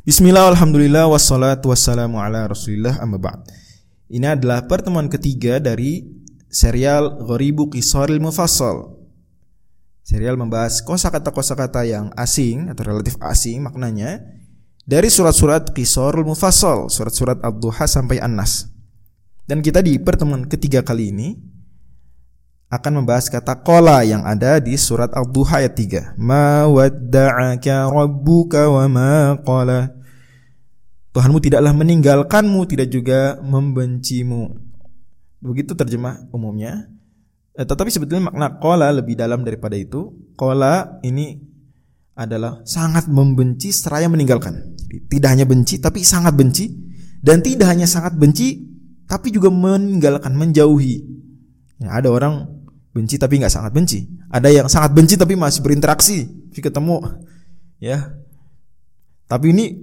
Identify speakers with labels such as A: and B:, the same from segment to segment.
A: Bismillah, alhamdulillah, wassalatu wassalamu ala rasulillah, amma ba'd. Ini adalah pertemuan ketiga dari serial Ghoribu Qisaril Mufassal. Serial membahas kosakata-kosakata yang asing atau relatif asing maknanya dari surat-surat Qisarul Mufassal, surat-surat Ad-Duha sampai An-Nas. Dan kita di pertemuan ketiga kali ini akan membahas kata kola yang ada di surat Al-Duha ayat 3. Ma wadda'aka rabbuka wa ma qala. Tuhanmu tidaklah meninggalkanmu, tidak juga membencimu. Begitu terjemah umumnya. Eh, tetapi sebetulnya makna kola lebih dalam daripada itu. Kola ini adalah sangat membenci seraya meninggalkan. Jadi, tidak hanya benci, tapi sangat benci. Dan tidak hanya sangat benci, tapi juga meninggalkan, menjauhi. Ya, ada orang benci tapi nggak sangat benci. Ada yang sangat benci tapi masih berinteraksi, masih ketemu, ya. Tapi ini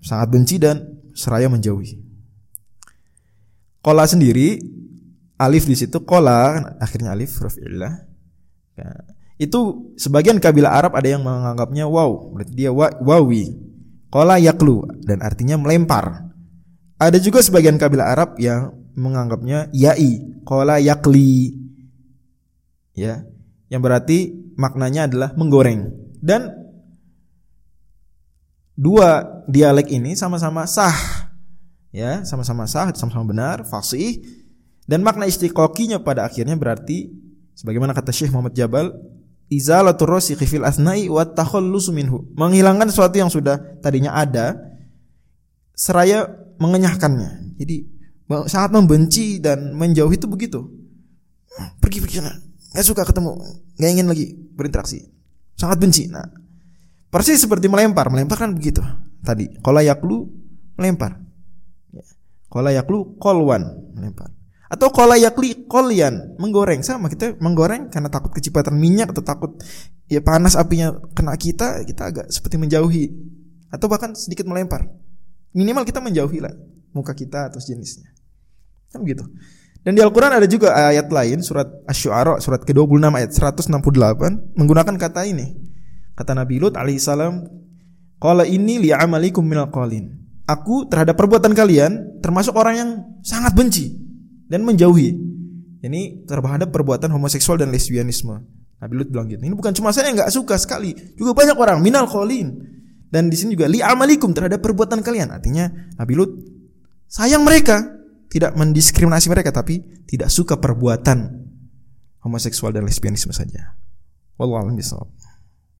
A: sangat benci dan seraya menjauhi. Kola sendiri alif di situ kola akhirnya alif rafi'illah. Ya. Itu sebagian kabilah Arab ada yang menganggapnya wow, berarti dia wa, wawi. Kola yaklu dan artinya melempar. Ada juga sebagian kabilah Arab yang menganggapnya yai, kola yakli ya. Yang berarti maknanya adalah menggoreng. Dan dua dialek ini sama-sama sah. Ya sama-sama sah sama-sama benar fasih. Dan makna istiqoqinya pada akhirnya berarti sebagaimana kata Syekh Muhammad Jabal izalatul rasikhi fil asna'i wa minhu. Menghilangkan sesuatu yang sudah tadinya ada seraya mengenyahkannya. Jadi sangat membenci dan menjauhi itu begitu. Pergi pergi sana nggak suka ketemu, nggak ingin lagi berinteraksi, sangat benci. Nah, persis seperti melempar, melempar kan begitu tadi. Kalau yaklu melempar, ya. kalau yaklu kolwan melempar, atau kalau yakli kolyan menggoreng sama kita menggoreng karena takut kecepatan minyak atau takut ya panas apinya kena kita, kita agak seperti menjauhi atau bahkan sedikit melempar. Minimal kita menjauhi lah muka kita atau jenisnya. Kan begitu. Dan di Al-Quran ada juga ayat lain surat Asy-Syu'ara surat ke-26 ayat 168 menggunakan kata ini. Kata Nabi Lut alaihissalam, "Qala ini li'amalikum minal qalin." Aku terhadap perbuatan kalian termasuk orang yang sangat benci dan menjauhi. Ini terhadap perbuatan homoseksual dan lesbianisme. Nabi Lut bilang gitu. Ini bukan cuma saya yang nggak suka sekali, juga banyak orang minal qalin. Dan di sini juga li'amalikum terhadap perbuatan kalian. Artinya Nabi Lut sayang mereka tidak mendiskriminasi mereka tapi tidak suka perbuatan homoseksual dan lesbianisme saja. Wallahu a'lam bishawab.